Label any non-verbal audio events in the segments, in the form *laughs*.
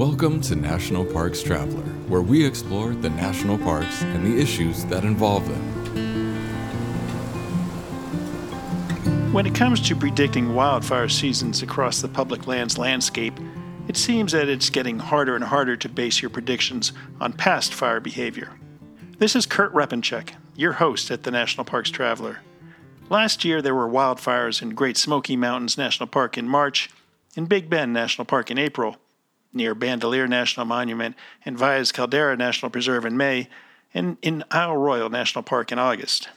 Welcome to National Parks Traveler, where we explore the national parks and the issues that involve them. When it comes to predicting wildfire seasons across the public lands landscape, it seems that it's getting harder and harder to base your predictions on past fire behavior. This is Kurt Repanshek, your host at the National Parks Traveler. Last year, there were wildfires in Great Smoky Mountains National Park in March, in Big Bend National Park in April, near Bandelier National Monument and Valles Caldera National Preserve in May, and in Isle Royale National Park in August.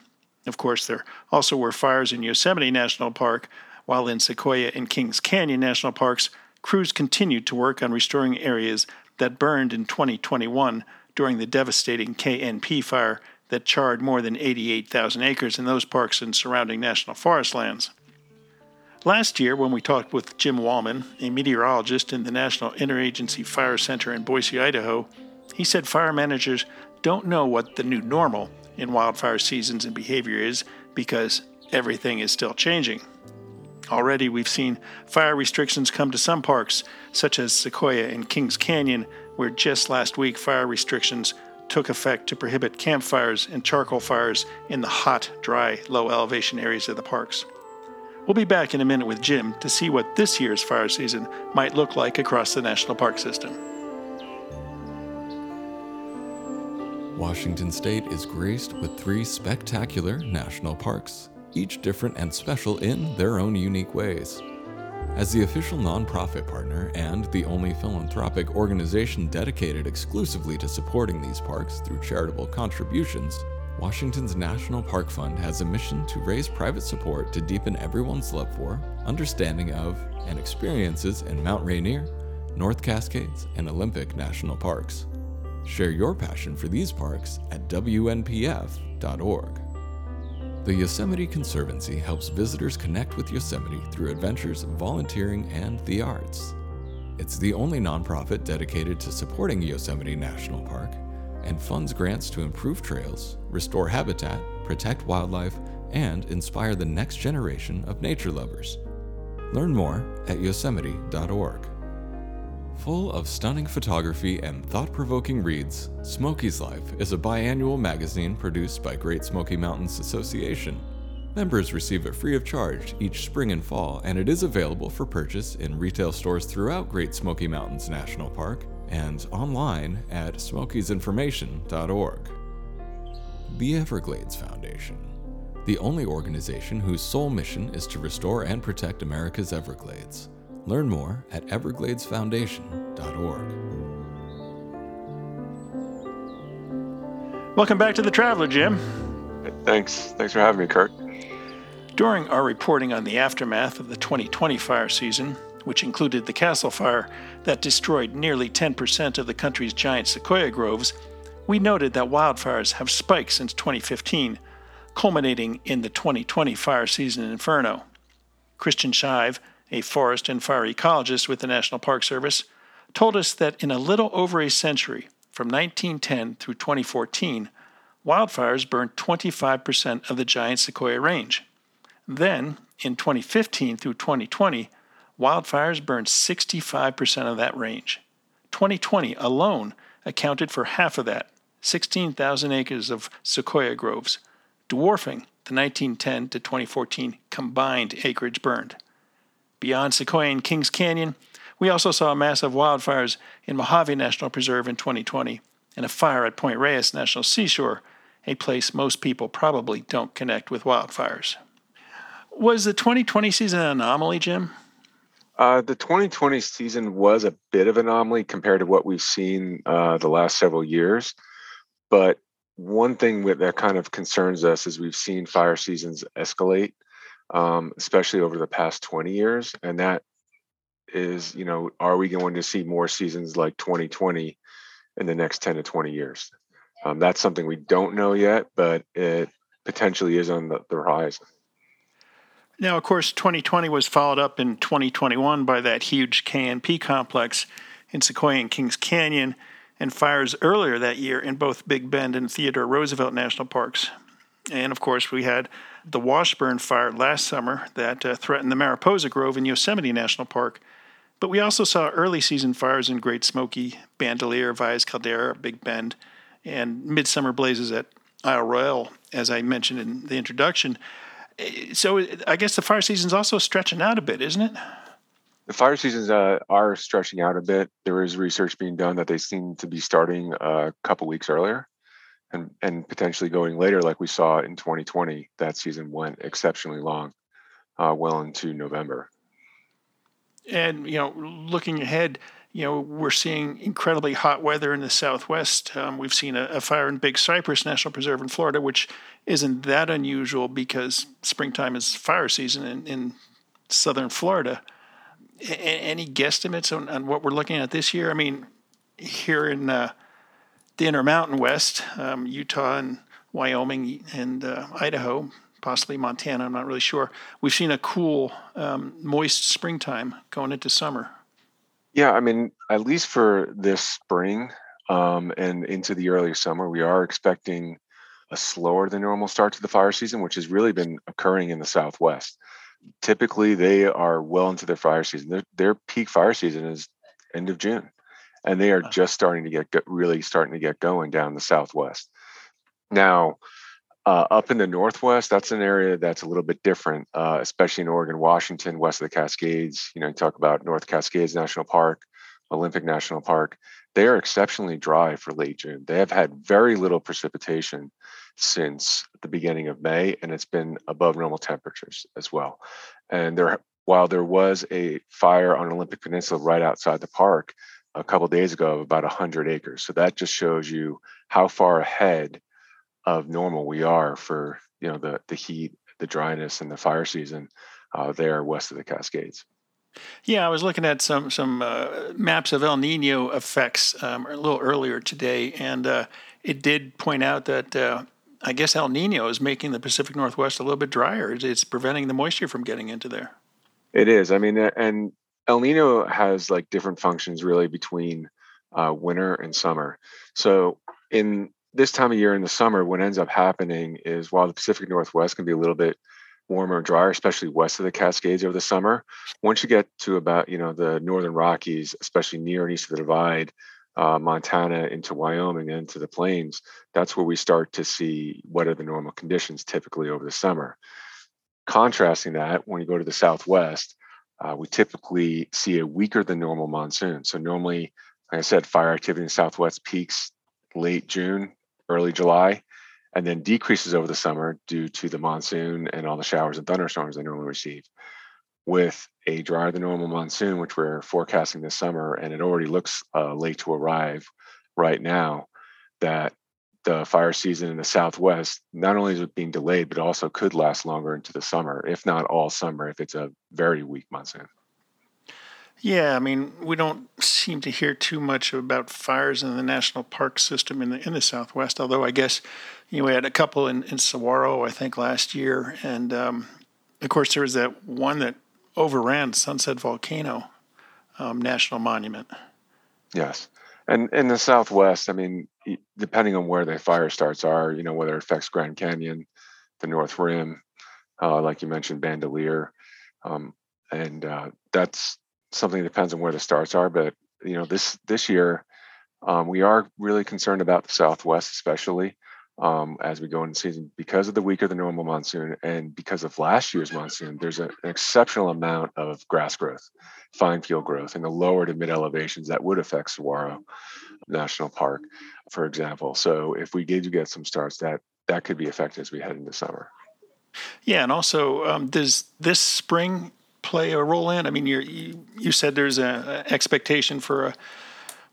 Of course, there also were fires in Yosemite National Park, while in Sequoia and Kings Canyon National Parks, crews continued to work on restoring areas that burned in 2021 during the devastating KNP fire that charred more than 88,000 acres in those parks and surrounding national forest lands. Last year, when we talked with Jim Wallman, a meteorologist in the National Interagency Fire Center in Boise, Idaho, he said fire managers don't know what the new normal in wildfire seasons and behavior is because everything is still changing. Already, we've seen fire restrictions come to some parks, such as Sequoia and Kings Canyon, where just last week fire restrictions took effect to prohibit campfires and charcoal fires in the hot, dry, low elevation areas of the parks. We'll be back in a minute with Jim to see what this year's fire season might look like across the national park system. Washington State is graced with three spectacular national parks, each different and special in their own unique ways. As the official nonprofit partner and the only philanthropic organization dedicated exclusively to supporting these parks through charitable contributions, Washington's National Park Fund has a mission to raise private support to deepen everyone's love for, understanding of, and experiences in Mount Rainier, North Cascades, and Olympic National Parks. Share your passion for these parks at WNPF.org. The Yosemite Conservancy helps visitors connect with Yosemite through adventures, volunteering, and the arts. It's the only nonprofit dedicated to supporting Yosemite National Park and funds grants to improve trails, restore habitat, protect wildlife, and inspire the next generation of nature lovers. Learn more at yosemite.org. Full of stunning photography and thought provoking reads, Smokies Life is a biannual magazine produced by Great Smoky Mountains Association. Members receive it free of charge each spring and fall, and it is available for purchase in retail stores throughout Great Smoky Mountains National Park and online at smokiesinformation.org. The Everglades Foundation, the only organization whose sole mission is to restore and protect America's Everglades. Learn more at evergladesfoundation.org. Welcome back to the Traveler, Jim. Thanks. Thanks for having me, Kurt. During our reporting on the aftermath of the 2020 fire season, which included the Castle Fire that destroyed nearly 10% of the country's giant sequoia groves, we noted that wildfires have spiked since 2015, culminating in the 2020 fire season inferno. Kristen Shive, a forest and fire ecologist with the National Park Service, told us that in a little over a century, from 1910 through 2014, wildfires burned 25% of the giant sequoia range. Then, in 2015 through 2020, wildfires burned 65% of that range. 2020 alone accounted for half of that, 16,000 acres of sequoia groves, dwarfing the 1910 to 2014 combined acreage burned. Beyond Sequoia and Kings Canyon, we also saw massive wildfires in Mojave National Preserve in 2020 and a fire at Point Reyes National Seashore, a place most people probably don't connect with wildfires. Was the 2020 season an anomaly, Jim? Uh, the 2020 season was a bit of an anomaly compared to what we've seen uh, the last several years. But one thing that kind of concerns us is we've seen fire seasons escalate, um, especially over the past 20 years. And that is, you know, are we going to see more seasons like 2020 in the next 10 to 20 years? Um, that's something we don't know yet, but it potentially is on the, the horizon. Now, of course, 2020 was followed up in 2021 by that huge KNP complex in Sequoia and Kings Canyon and fires earlier that year in both Big Bend and Theodore Roosevelt National Parks. And of course, we had the Washburn fire last summer that uh, threatened the Mariposa Grove in Yosemite National Park. But we also saw early season fires in Great Smoky, Bandelier, Valles Caldera, Big Bend, and midsummer blazes at Isle Royale, as I mentioned in the introduction. So I guess the fire season's also stretching out a bit, isn't it? The fire seasons uh, are stretching out a bit. There is research being done that they seem to be starting a couple weeks earlier and, and potentially going later, like we saw in 2020. That season went exceptionally long, uh, well into November. And, you know, looking ahead, you know, we're seeing incredibly hot weather in the southwest. Um, we've seen a, a, fire in Big Cypress National Preserve in Florida, which isn't that unusual because springtime is fire season in, in southern Florida. A- any guesstimates on, on, what we're looking at this year? I mean, here in uh, the Intermountain West, um, Utah and Wyoming and uh, Idaho, possibly Montana, I'm not really sure. We've seen a cool, um, moist springtime going into summer. Yeah, I mean, at least for this spring um, and into the early summer, we are expecting a slower than normal start to the fire season, which has really been occurring in the Southwest. Typically, they are well into their fire season. Their, their peak fire season is end of June, and they are just starting to get really starting to get going down the Southwest. Now, uh, up in the Northwest, that's an area that's a little bit different, uh, especially in Oregon, Washington, west of the Cascades. You know, you talk about North Cascades National Park, Olympic National Park. They are exceptionally dry for late June. They have had very little precipitation since the beginning of May, and it's been above normal temperatures as well. And there, while there was a fire on Olympic Peninsula right outside the park a couple days ago of about 100 acres, so that just shows you how far ahead of normal we are for you know the the heat, the dryness, and the fire season uh, there west of the Cascades. Yeah, I was looking at some some uh, maps of El Nino effects um, a little earlier today, and uh, it did point out that uh, I guess El Nino is making the Pacific Northwest a little bit drier. It's preventing the moisture from getting into there. It is. I mean, and El Nino has like different functions really between uh, winter and summer. So in this time of year in the summer, what ends up happening is while the Pacific Northwest can be a little bit warmer and drier, especially west of the Cascades over the summer, once you get to about you know the northern Rockies, especially near and east of the Divide, uh, Montana into Wyoming and into the plains, that's where we start to see what are the normal conditions typically over the summer. Contrasting that, when you go to the Southwest, uh, we typically see a weaker than normal monsoon. So normally, like I said, fire activity in Southwest peaks late June, early July, and then decreases over the summer due to the monsoon and all the showers and thunderstorms they normally receive. With a drier than normal monsoon, which we're forecasting this summer, and it already looks uh, late to arrive right now, that the fire season in the Southwest not only is it being delayed, but also could last longer into the summer, if not all summer, if it's a very weak monsoon. Yeah, I mean, we don't seem to hear too much about fires in the national park system in the in the Southwest. Although I guess you know we had a couple in, in Saguaro, I think, last year, and um, of course there was that one that overran Sunset Volcano um, National Monument. Yes, and in the Southwest, I mean, depending on where the fire starts are, you know, whether it affects Grand Canyon, the North Rim, uh, like you mentioned, Bandelier, um, and uh, that's something depends on where the starts are. But you know, this this year, um, we are really concerned about the Southwest, especially um, as we go into season because of the weaker than normal monsoon and because of last year's monsoon. There's a, an exceptional amount of grass growth, fine fuel growth in the lower to mid elevations that would affect Saguaro National Park, for example. So if we did get some starts, that that could be affected as we head into summer. Yeah, and also um, does this spring play a role in? I mean, you you said there's a, a, expectation for a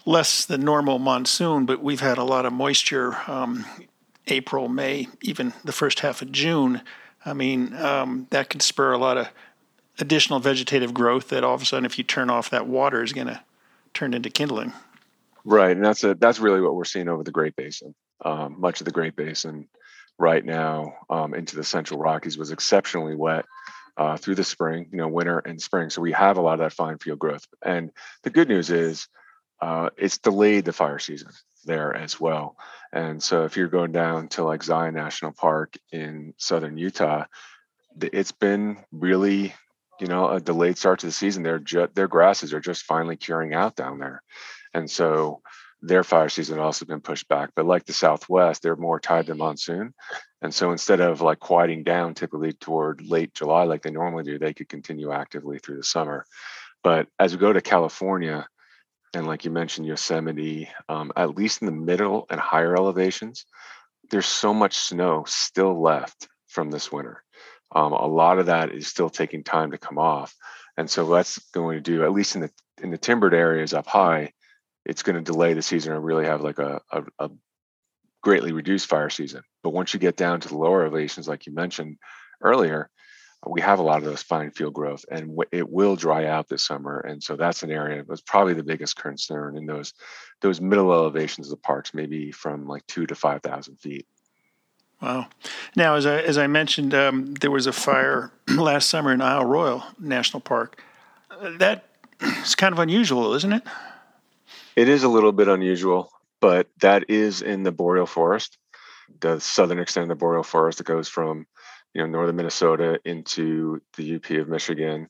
less than normal monsoon, but we've had a lot of moisture. Um, April, May, even the first half of June. I mean, um, that could spur a lot of additional vegetative growth. That all of a sudden, if you turn off that water, is going to turn into kindling. Right, and that's a, that's really what we're seeing over the Great Basin. Um, much of the Great Basin right now um, into the Central Rockies was exceptionally wet uh, through the spring, you know, winter and spring. So we have a lot of that fine fuel growth. And the good news is uh, it's delayed the fire season there as well. And so if you're going down to like Zion National Park in southern Utah, it's been really you know a delayed start to the season. Their ju- their grasses are just finally curing out down there, and so their fire season also been pushed back. But like the Southwest, they're more tied to monsoon, and so instead of like quieting down typically toward late July like they normally do, they could continue actively through the summer. But as we go to California, and like you mentioned, Yosemite, um, at least in the middle and higher elevations, there's so much snow still left from this winter. Um, a lot of that is still taking time to come off, and so that's going to do at least in the in the timbered areas up high, it's going to delay the season or really have like a, a, a greatly reduced fire season. But once you get down to the lower elevations, like you mentioned earlier, we have a lot of those fine fuel growth and it will dry out this summer. And so that's an area that's probably the biggest concern in those those middle elevations of the parks maybe from like two to five thousand feet. Wow. Now as i as i mentioned um, there was a fire *clears throat* last summer in isle royale national park. That *clears throat* is kind of unusual isn't it it is a little bit unusual but that is in the boreal forest the southern extent of the boreal forest that goes from you know northern Minnesota into the UP of Michigan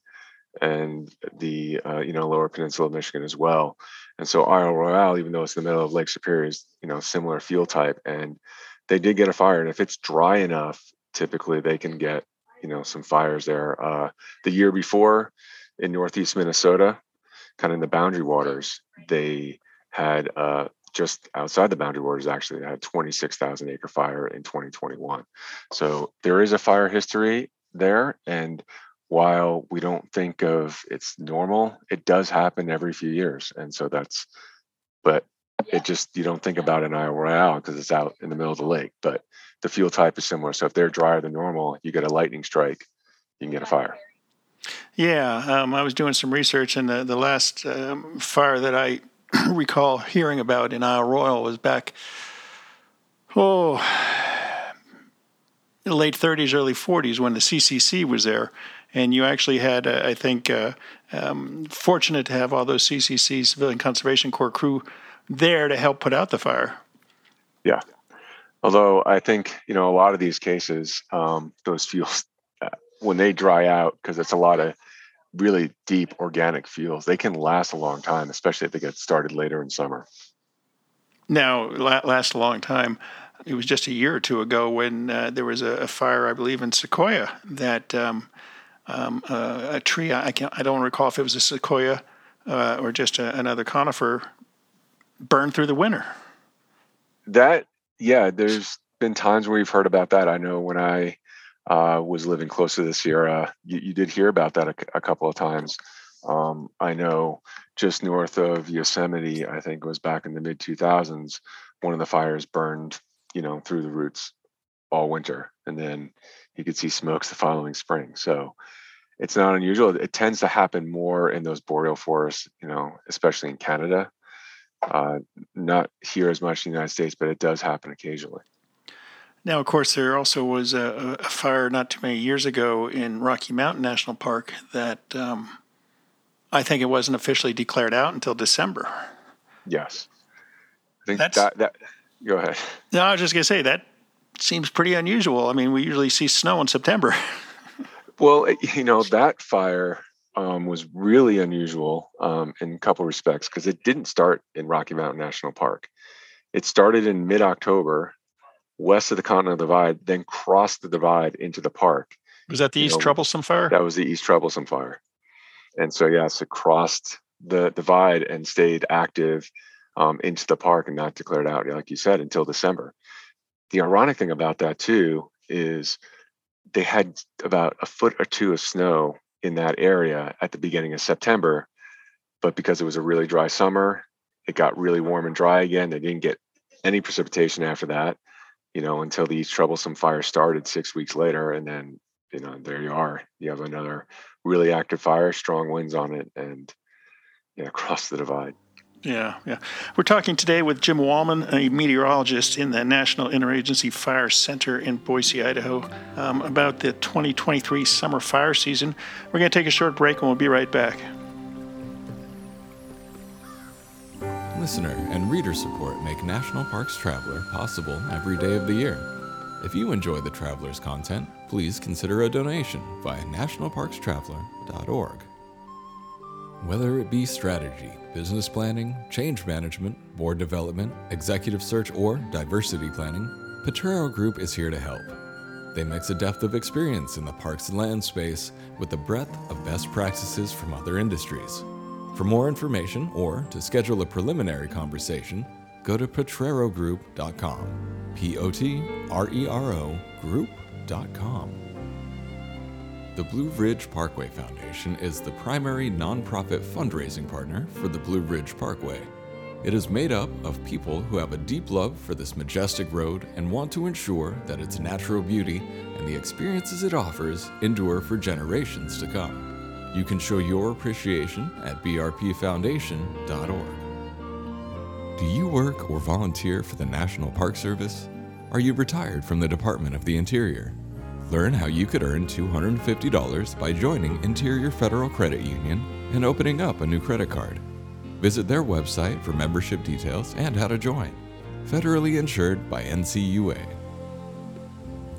and the uh, you know lower peninsula of Michigan as well. And so Isle Royale, even though it's in the middle of Lake Superior, is you know similar fuel type, and they did get a fire. And if it's dry enough, typically they can get you know some fires there. Uh, the year before in northeast Minnesota, kind of in the boundary waters, they had uh, just outside the boundary waters actually had 26,000 acre fire in 2021. So there is a fire history there. And while we don't think of it's normal, it does happen every few years. And so that's, but it just, you don't think about an Isle Royale because it's out in the middle of the lake, but the fuel type is similar. So if they're drier than normal, you get a lightning strike, you can get a fire. Yeah, um, I was doing some research, and the the last um, fire that I *clears throat* recall hearing about in Isle Royale was back, oh, late 30s, early 40s when the CCC was there. And you actually had, uh, I think, uh, um, fortunate to have all those CCC, Civilian Conservation Corps crew, there to help put out the fire. Yeah. Although I think, you know, a lot of these cases, um, those *laughs* fuels, when they dry out, because it's a lot of really deep organic fuels, they can last a long time, especially if they get started later in summer. Now, last a long time. It was just a year or two ago when uh, there was a, a, fire, I believe, in Sequoia that um, um, uh, a tree. I can't. I don't recall if it was a sequoia uh, or just a, another conifer burned through the winter. That yeah, there's been times where we've heard about that. I know when I uh, was living close to the Sierra, you, you did hear about that a, a couple of times. Um, I know just north of Yosemite, I think it was back in the mid 2000s, one of the fires burned, you know, through the roots all winter, and then you could see smokes the following spring. So it's not unusual. It tends to happen more in those boreal forests, you know, especially in Canada. Uh, not here as much in the United States, but it does happen occasionally. Now, of course, there also was a, a, fire not too many years ago in Rocky Mountain National Park that um, I think it wasn't officially declared out until December. Yes, I think That's, that that. Go ahead. No, I was just gonna say that seems pretty unusual. I mean, we usually see snow in September. *laughs* well, you know that fire um, was really unusual um, in a couple respects because it didn't start in Rocky Mountain National Park. It started in mid-October west of the Continental Divide, then crossed the divide into the park. Was that the you East know, Troublesome Fire? That was the East Troublesome Fire. And so, yes, it crossed the divide and stayed active um, into the park and not declared out, like you said, until December. The ironic thing about that, too, is they had about a foot or two of snow in that area at the beginning of September. But because it was a really dry summer, it got really warm and dry again. They didn't get any precipitation after that you know, until these troublesome fires started six weeks later. And then, you know, there you are. You have another really active fire, strong winds on it, and yeah, *laughs* across the divide. Yeah, yeah. We're talking today with Jim Wallman, a meteorologist in the National Interagency Fire Center in Boise, Idaho, um, about the 2023 summer fire season. We're going to take a short break and we'll be right back. Listener and reader support make National Parks Traveler possible every day of the year. If you enjoy the Traveler's content, please consider a donation via nationalparkstraveler.org. Whether it be strategy, business planning, change management, board development, executive search, or diversity planning, Potrero Group is here to help. They mix a depth of experience in the parks and land space with the breadth of best practices from other industries. For more information or to schedule a preliminary conversation, go to potrerogroup.com. P O T R E R O group.com. The Blue Ridge Parkway Foundation is the primary nonprofit fundraising partner for the Blue Ridge Parkway. It is made up of people who have a deep love for this majestic road and want to ensure that its natural beauty and the experiences it offers endure for generations to come. You can show your appreciation at brpfoundation.org. Do you work or volunteer for the National Park Service? Are you retired from the Department of the Interior? Learn how you could earn $250 by joining Interior Federal Credit Union and opening up a new credit card. Visit their website for membership details and how to join. Federally insured by NCUA.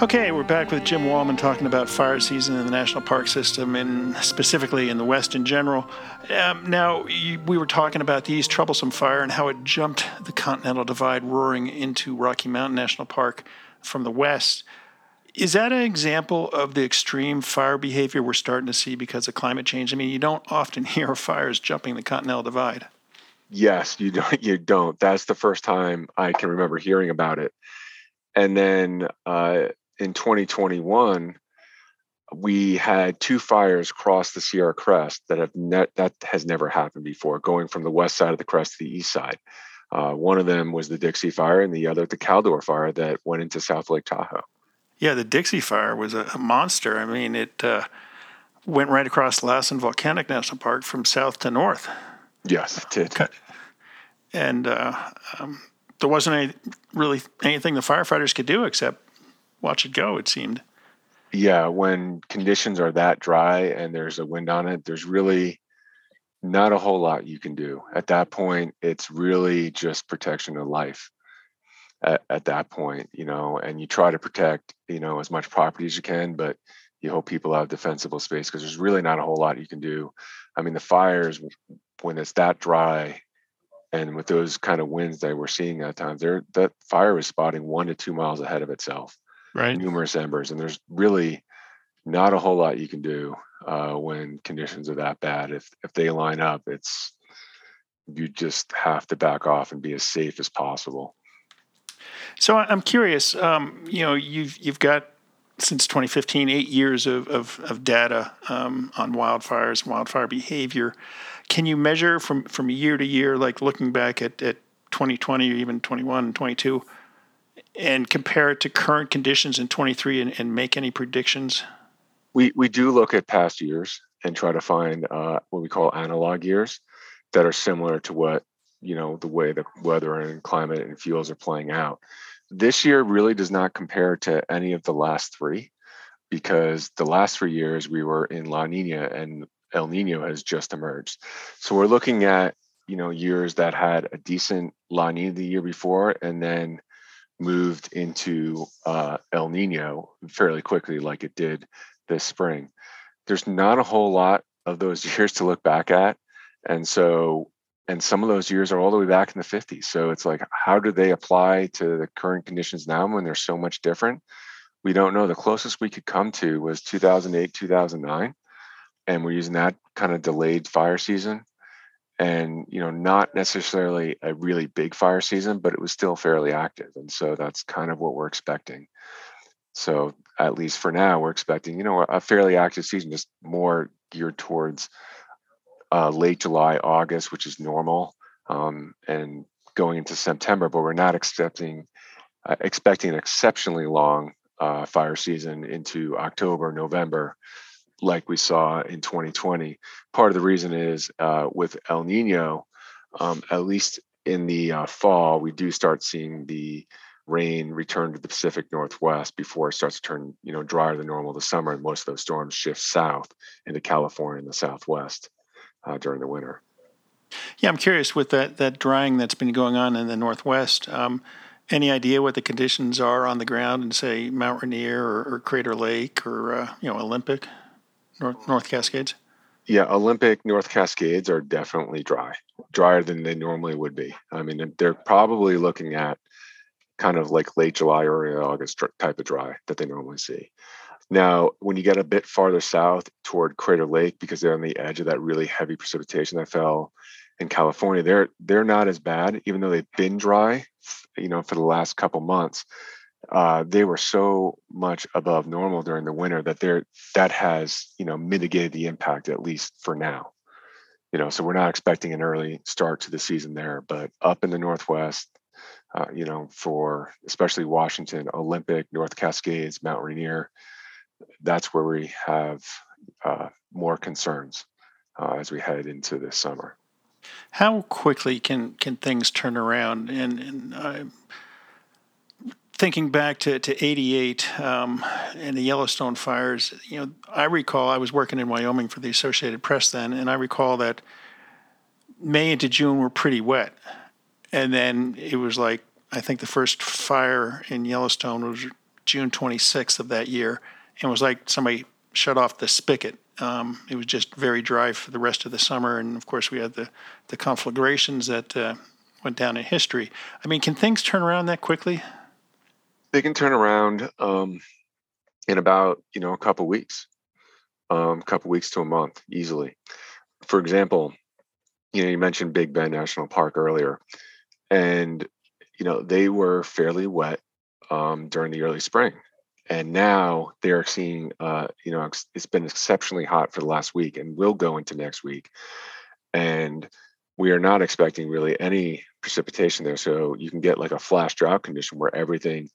Okay, we're back with Jim Wallman talking about fire season in the national park system and specifically in the West in general. Um, now, you, we were talking about the East Troublesome Fire and how it jumped the Continental Divide roaring into Rocky Mountain National Park from the west. Is that an example of the extreme fire behavior we're starting to see because of climate change? I mean, you don't often *laughs* hear of fires jumping the Continental Divide. Yes, you don't. You don't. That's the first time I can remember hearing about it. And then uh, in 2021, we had two fires cross the Sierra Crest that have net that has never happened before, going from the west side of the crest to the east side. Uh, one of them was the Dixie Fire, and the other the Caldor Fire that went into South Lake Tahoe. Yeah, the Dixie Fire was a, a monster. I mean, it uh, went right across Lassen Volcanic National Park from south to north. Yes, it did. And uh, um, there wasn't any, really anything the firefighters could do except watch it go, it seemed. Yeah, when conditions are that dry and there's a wind on it, there's really not a whole lot you can do. At that point, it's really just protection of life. At, at that point, you know, and you try to protect, you know, as much property as you can, but you hope people have defensible space because there's really not a whole lot you can do. I mean, the fires when it's that dry and with those kind of winds that we're seeing at times, there that fire is spotting one to two miles ahead of itself right. numerous embers and there's really not a whole lot you can do uh, when conditions are that bad. If if they line up it's you just have to back off and be as safe as possible. So i'm curious um, you know you've you've got since 2015 eight years of, of, of data um, on wildfires wildfire behavior. Can you measure from from year to year like looking back at, at 2020 or even 21 and 22 and compare it to current conditions in 23 and, and make any predictions? We, we do look at past years and try to find uh, what we call analog years that are similar to what, you know, the way the weather and climate and fuels are playing out. This year really does not compare to any of the last three because the last three years we were in La Nina and El Nino has just emerged. So we're looking at, you know, years that had a decent La Nina the year before and then moved into uh, El Nino fairly quickly, like it did this spring. There's not a whole lot of those *laughs* years to look back at. And so and some of those years are all the way back in the 50s. So it's like, how do they apply to the current conditions now when they're so much different? We don't know. The closest we could come to was 2008, 2009. And we're using that kind of delayed fire season. And, you know, not necessarily a really big fire season, but it was still fairly active. And so that's kind of what we're expecting. So at least for now, we're expecting, you know, a fairly active season, just more geared towards uh, late July, August, which is normal, um, and going into September. But we're not expecting uh, expecting an exceptionally long uh, fire season into October, November, like we saw in 2020. Part of the reason is uh, with El Nino, um, at least in the uh, fall, we do start seeing the rain return to the Pacific Northwest before it starts to turn, you know, drier than normal this summer, and most of those storms shift south into California and the Southwest uh, during the winter. Yeah, I'm curious with that that drying that's been going on in the Northwest. Um, any idea what the conditions are on the ground in say Mount Rainier or, or Crater Lake or uh, you know Olympic, North North Cascades? Yeah, Olympic North Cascades are definitely dry, drier than they normally would be. I mean, they're probably looking at kind of like late July or August type of dry that they normally see. Now, when you get a bit farther south toward Crater Lake, because they're on the edge of that really heavy precipitation that fell in California, they're they're not as bad, even though they've been dry, you know, for the last couple months. Uh, they were so much above normal during the winter that they're that has you know mitigated the impact at least for now. You know, so we're not expecting an early start to the season there, but up in the northwest, uh, you know, for especially Washington, Olympic, North Cascades, Mount Rainier, that's where we have uh, more concerns uh, as we head into this summer. How quickly can can things turn around? And, and uh, thinking back to to '88 um, and the Yellowstone fires, you know, I recall I was working in Wyoming for the Associated Press then, and I recall that May into June were pretty wet, and then it was like I think the first fire in Yellowstone was June 26th of that year And it was like somebody shut off the spigot. Um, it was just very dry for the rest of the summer, and of course we had the the conflagrations that uh, went down in history. I mean, can things turn around that quickly? They can turn around um, in about you know a couple weeks, a um, couple weeks to a month easily. For example, you know you mentioned Big Bend National Park earlier, and you know they were fairly wet um, during the early spring and now they're seeing uh, you know it's been exceptionally hot for the last week and will go into next week and we are not expecting really any precipitation there so you can get like a flash drought condition where everything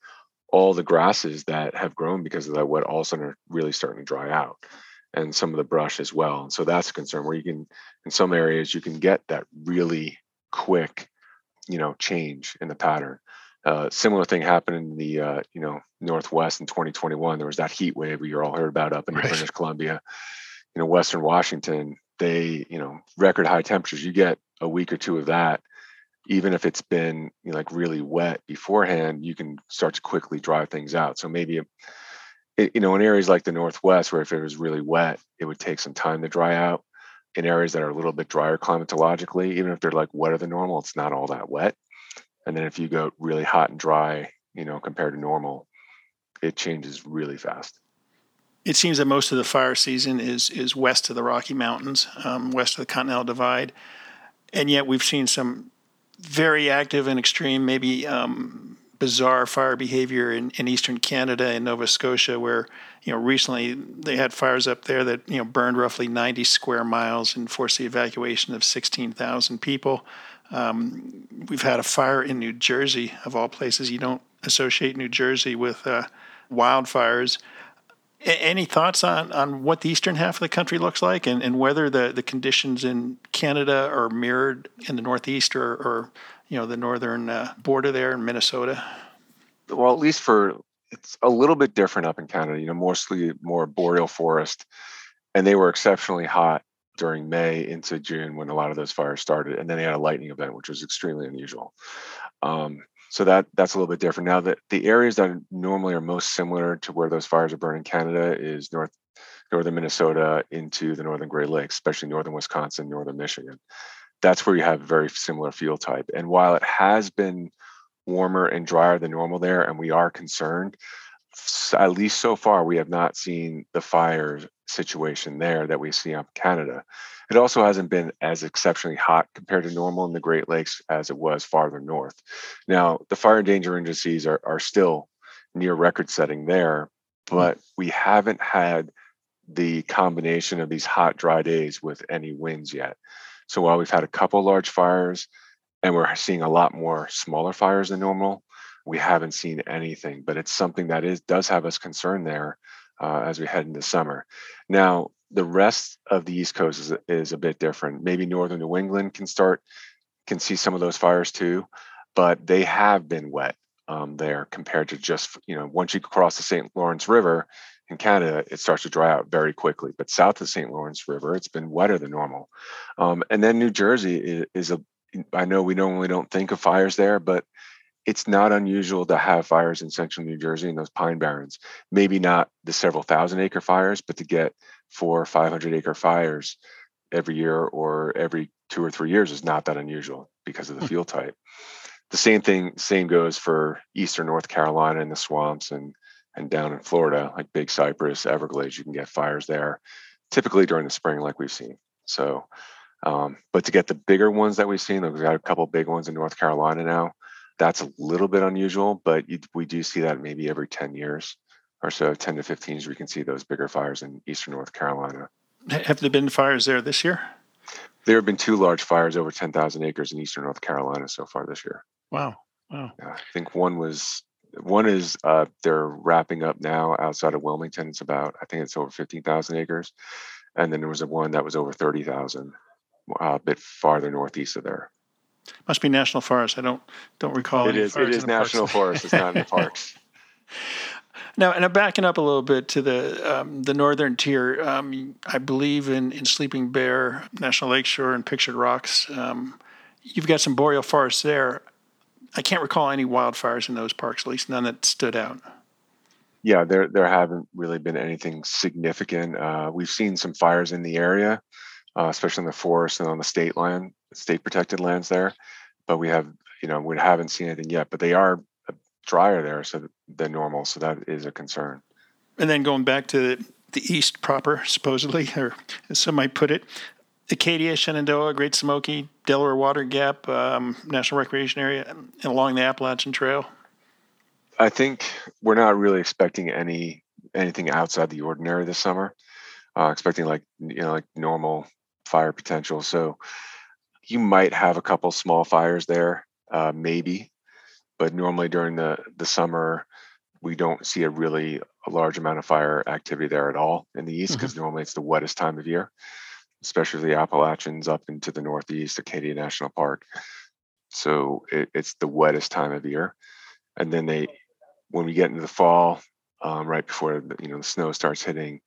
all the grasses that have grown because of that wet all of a sudden are really starting to dry out and some of the brush as well and so that's a concern where you can in some areas you can get that really quick you know change in the pattern uh, similar thing happened in the uh, you know Northwest in 2021. There was that heat wave we all heard about up in right. British Columbia, you know, Western Washington. They you know record high temperatures. You get a week or two of that, even if it's been you know, like really wet beforehand, you can start to quickly dry things out. So maybe. It, you know, in areas like the Northwest, where if it was really wet, it would take some time to dry out. In areas that are a little bit drier climatologically, even if they're like wetter than normal, it's not all that wet and then if you go really hot and dry, you know, compared to normal, it changes really fast. It seems that most of the fire season is is west of the Rocky Mountains, um, west of the Continental Divide, and yet we've seen some very active and extreme, maybe um, bizarre fire behavior in, in eastern Canada and Nova Scotia, where you know recently they had fires up there that you know burned roughly 90 square miles and forced the evacuation of 16,000 people. Um, we've had a fire in New Jersey, of all places. You don't associate New Jersey with uh, wildfires. Any thoughts on, on what the eastern half of the country looks like and, and whether the, the conditions in Canada are mirrored in the Northeast or, or you know, the northern uh, border there in Minnesota? Well, at least for it's a little bit different up in Canada, you know, mostly more boreal forest. And they were exceptionally hot during May into June when a lot of those fires started, and then they had a lightning event, which was extremely unusual. Um, so that that's a little bit different. Now that the areas that normally are most similar to where those fires are burning in Canada is north northern Minnesota into the northern Great Lakes, especially northern Wisconsin, northern Michigan. that's where you have very similar fuel type. And while it has been warmer and drier than normal there, and we are concerned, at least so far, we have not seen the fire situation there that we see up Canada. It also hasn't been as exceptionally hot compared to normal in the Great Lakes as it was farther north. Now, the fire danger indices are, are still near record setting there, but we haven't had the combination of these hot, dry days with any winds yet. So while we've had a couple large fires and we're seeing a lot more smaller fires than normal, we haven't seen anything. But it's something that is does have us concerned there uh, as we head into summer. Now, the rest of the East Coast is, is a bit different. Maybe northern New England can start can see some of those fires too, but they have been wet um, there compared to just you know once you cross the St. Lawrence River in Canada, it starts to dry out very quickly. But south of St. Lawrence River, it's been wetter than normal. Um, and then New Jersey is, is a I know we normally don't think of fires there, but it's not unusual to have fires in central New Jersey in those pine barrens. Maybe not the several thousand acre fires, but to get four or 500 acre fires every year or every two or three years is not that unusual because of the hmm. fuel type. The same thing, same goes for eastern North Carolina and the swamps and and down in Florida, like Big Cypress, Everglades, you can get fires there, typically during the spring, like we've seen. So, um, but to get the bigger ones that we've seen, we've got a couple big ones in North Carolina now. That's a little bit unusual, but you, we do see that maybe every 10 years or so, 10 to 15 years, we can see those bigger fires in eastern North Carolina. Have there been fires there this year? There have been two large fires over 10,000 acres in eastern North Carolina so far this year. Wow. Wow. Yeah, I think one was one is uh, they're wrapping up now outside of Wilmington. It's about I think it's over 15,000 acres, and then there was a one that was over 30,000, uh, a bit farther northeast of there. Must be national forest. I don't don't recall. It is. It is national forest. It's not in the *laughs* parks. Now, and I'm backing up a little bit to the um, the northern tier. Um, I believe in, in Sleeping Bear National Lakeshore and Pictured Rocks. Um, you've got some boreal forests there. I can't recall any wildfires in those parks, at least none that stood out. Yeah, there there haven't really been anything significant. Uh, we've seen some fires in the area, uh, especially in the forest and on the state land, state protected lands there. But we have, you know, we haven't seen anything yet. But they are drier there, so than normal. So that is a concern. And then going back to the east proper, supposedly, or as some might put it, Acadia, Shenandoah, Great Smoky, Delaware Water Gap um, National Recreation Area, and along the Appalachian Trail? I think we're not really expecting any anything outside the ordinary this summer. Uh, expecting like you know like normal fire potential. So you might have a couple small fires there, uh, maybe, but normally during the the summer we don't see a really a large amount of fire activity there at all in the east because mm-hmm. normally it's the wettest time of year especially the Appalachians up into the Northeast, Acadia National Park. So it, it's the wettest time of year. And then they, when we get into the fall, um, right before the, you know the snow starts hitting,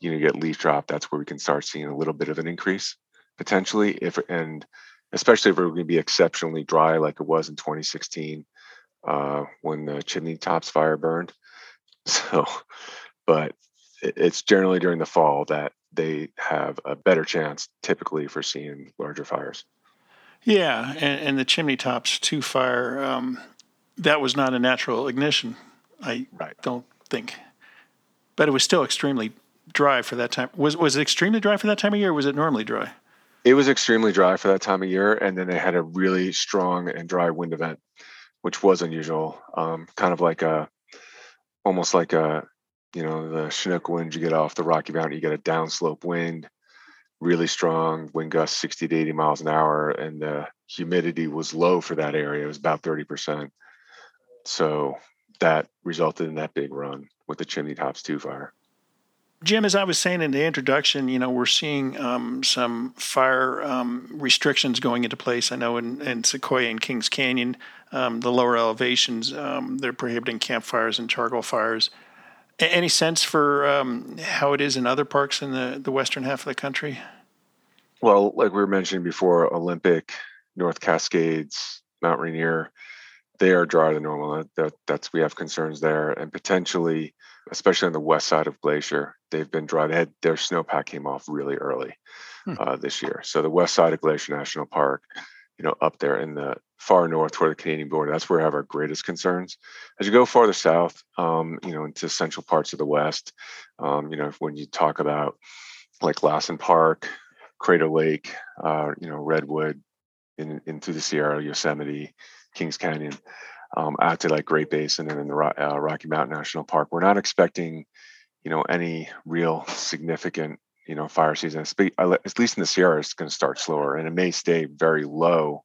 you know, you get leaf drop. That's where we can start seeing a little bit of an increase potentially. If and especially if we're going to be exceptionally dry, like it was in 2016 uh, when the chimney tops fire burned. *laughs* So, but it's generally during the fall that they have a better chance typically for seeing larger fires. Yeah, and, and the chimney tops two fire um, that was not a natural ignition. I right. don't think, but it was still extremely dry for that time. Was was it extremely dry for that time of year? or Was it normally dry? It was extremely dry for that time of year, and then they had a really strong and dry wind event, which was unusual. Um, kind of like a, almost like a you know the chinook wind you get off the rocky mountain you get a downslope wind really strong wind gusts 60 to 80 miles an hour and the humidity was low for that area it was about 30% so that resulted in that big run with the chimney tops 2 fire Jim, as I was saying in the introduction, you know, we're seeing um, some fire um, restrictions going into place. I know in, in Sequoia and Kings Canyon, um, the lower elevations, um, they're prohibiting campfires and charcoal fires. Any sense for um, how it is in other parks in the, the western half of the country? Well, like we were mentioning before, Olympic, North Cascades, Mount Rainier, they are drier than normal. That, that's we have concerns there, and potentially, especially on the west side of Glacier, they've been dry. They had, their snowpack came off really early, hmm. uh, this year. So the west side of Glacier National Park, you know, up there in the far north toward the Canadian border, that's where we have our greatest concerns. As you go farther south, um, you know, into central parts of the west, um, you know, when you talk about like Lassen Park, Crater Lake, uh, you know, Redwood, in, into the Sierra, Yosemite, Kings Canyon, um, out to like Great Basin and in the uh, Rocky Mountain National Park. We're not expecting, you know, any real significant you know fire season. At least in the sierra it's going to start slower and it may stay very low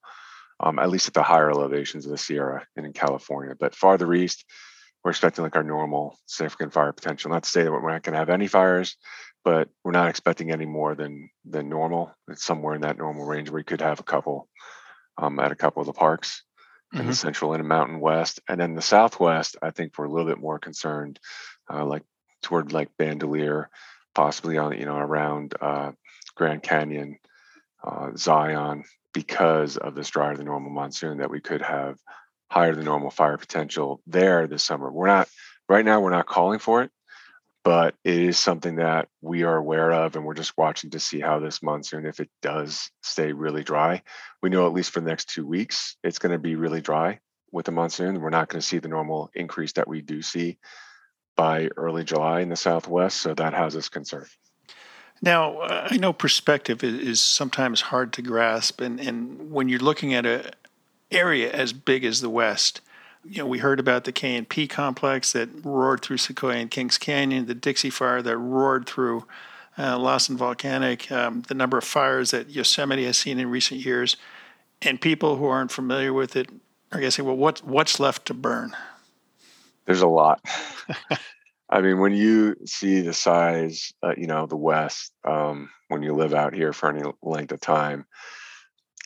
um, at least at the higher elevations of the sierra and in california. But farther east we're expecting like our normal significant fire potential. Not to say that we're not going to have any fires but we're not expecting any more than than normal. It's somewhere in that normal range where we could have a couple um, at a couple of the parks mm-hmm. the central and mountain west and then the southwest i think we're a little bit more concerned uh, like toward like bandelier possibly on you know around uh, Grand Canyon, uh, Zion, because of this drier than normal monsoon, that we could have higher than normal fire potential there this summer. We're not right now. We're not calling for it, but it is something that we are aware of, and we're just watching to see how this monsoon, if it does stay really dry, we know at least for the next two weeks it's going to be really dry with the monsoon. We're not going to see the normal increase that we do see by early July in the Southwest. So that has us concerned. Now, uh, I know perspective is, sometimes hard to grasp, and, and when you're looking at an area as big as the West, you know, we heard about the KNP complex that roared through Sequoia and Kings Canyon, the Dixie Fire that roared through uh, Lassen Volcanic, um, the number of fires that Yosemite has seen in recent years, and people who aren't familiar with it are going to say, "Well, what, what's left to burn?" There's a lot. *laughs* I mean, when you see the size, uh, you know, the West, um, when you live out here for any length of time,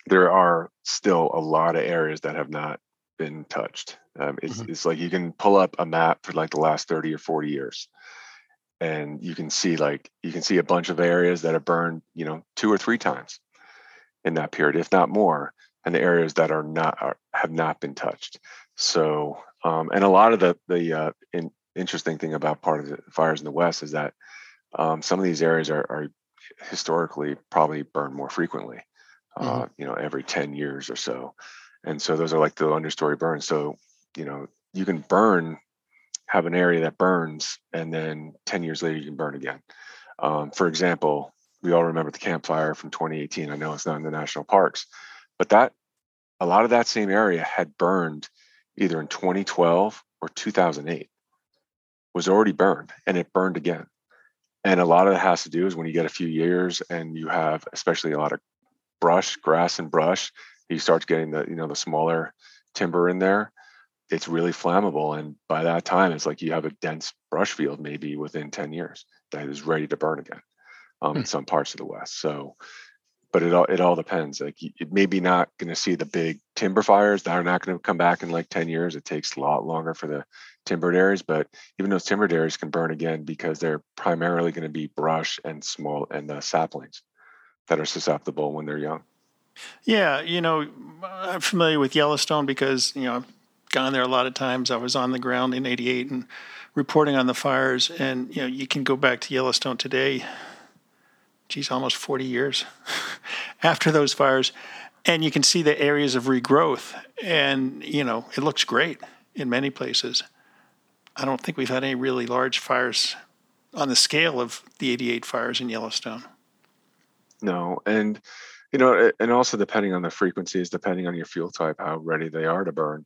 there are still a lot of areas that have not been touched. Um, it's, mm-hmm. it's like you can pull up a map for like the last 30 or 40 years and you can see like you can see a bunch of areas that have burned you know two or three times in that period if not more and the areas that are not are, have not been touched so um, and a lot of the the uh, in, interesting thing about part of the fires in the West is that um, some of these areas are, are, historically probably burned more frequently, uh, mm-hmm. you know, every 10 years or so. And so those are like the understory burns. So, you know, you can burn, have an area that burns, and then 10 years later, you can burn again. Um, for example, we all remember the Camp Fire from 2018. I know it's not in the national parks, but that a lot of that same area had burned either in 2012 or 2008 was already burned and it burned again and a lot of it has to do is when you get a few years and you have especially a lot of brush grass and brush you start getting the you know the smaller timber in there it's really flammable and by that time it's like you have a dense brush field maybe within 10 years that is ready to burn again um, hmm. in some parts of the west so but it all it all depends. Like it may be not going to see the big timber fires that are not going to come back in like 10 years. It takes a lot longer for the timbered areas, but even those timbered areas can burn again because they're primarily going to be brush and small and uh, saplings that are susceptible when they're young. Yeah, you know, I'm familiar with Yellowstone because you know I've gone there a lot of times. I was on the ground in '88 and reporting on the fires, and you know you can go back to Yellowstone today geez, almost 40 years *laughs* after those fires. And you can see the areas of regrowth. And, you know, it looks great in many places. I don't think we've had any really large fires on the scale of the 88 fires in Yellowstone. No. And, you know, and also depending on the frequencies, depending on your fuel type, how ready they are to burn.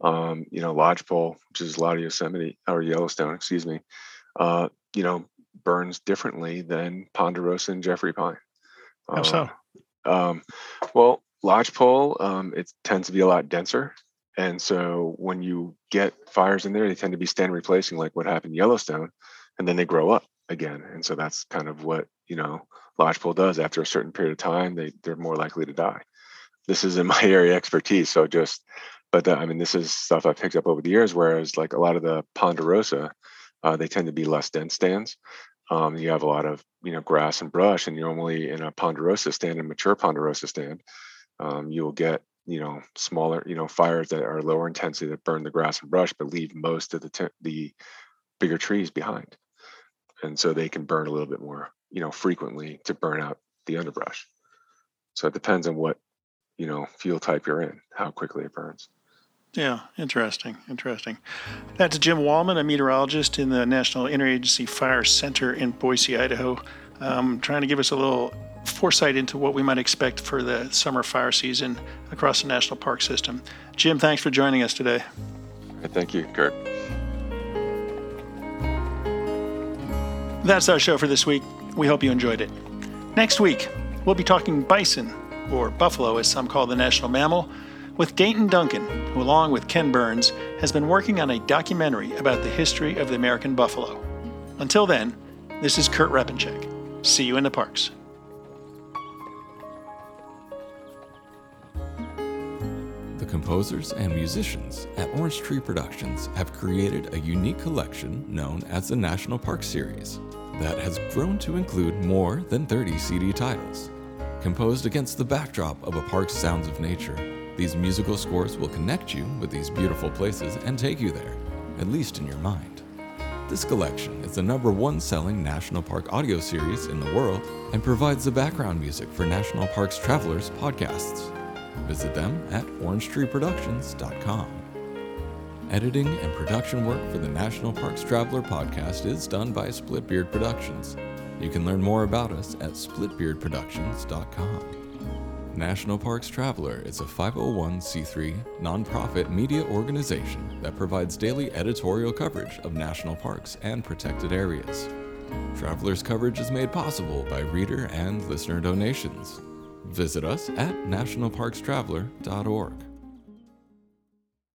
Um, you know, lodgepole, which is a lot of Yosemite or Yellowstone, excuse me, uh, you know, burns differently than ponderosa and Jeffrey pine. How so? Uh, um, well, lodgepole, um, it tends to be a lot denser. And so when you get fires in there, they tend to be stand replacing, like what happened in Yellowstone, and then they grow up again. And so that's kind of what, you know, lodgepole does. After a certain period of time, they, they're more likely to die. This is in *laughs* my area expertise. So just, but the, I mean, this is stuff I've picked up over the years, whereas like a lot of the ponderosa, uh, they tend to be less dense stands. Um, you have a lot of you know grass and brush, and normally in a ponderosa stand, a mature ponderosa stand, um, you will get you know smaller you know fires that are lower intensity that burn the grass and brush, but leave most of the te- the bigger trees behind, and so they can burn a little bit more you know frequently to burn out the underbrush. So it depends on what you know fuel type you're in, how quickly it burns. Yeah, interesting, interesting. That's Jim Wallman, a meteorologist in the National Interagency Fire Center in Boise, Idaho, um, trying to give us a little foresight into what we might expect for the summer fire season across the national park system. Jim, thanks for joining us today. Thank you, Kurt. That's our show for this week. We hope you enjoyed it. Next week, we'll be talking bison, or buffalo as some call the national mammal, with Dayton Duncan, who, along with Ken Burns, has been working on a documentary about the history of the American buffalo. Until then, this is Kurt Repanshek. See you in the parks. The composers and musicians at Orange Tree Productions have created a unique collection known as the National Park Series that has grown to include more than 30 CD titles. Composed against the backdrop of a park's sounds of nature, these musical scores will connect you with these beautiful places and take you there, at least in your mind. This collection is the number one selling National Park audio series in the world and provides the background music for National Parks Travelers podcasts. Visit them at orangetreeproductions.com. Editing and production work for the National Parks Traveler podcast is done by Splitbeard Productions. You can learn more about us at splitbeardproductions.com. National Parks Traveler is a 501c3 nonprofit media organization that provides daily editorial coverage of national parks and protected areas. Traveler's coverage is made possible by reader and listener donations. Visit us at nationalparkstraveler.org.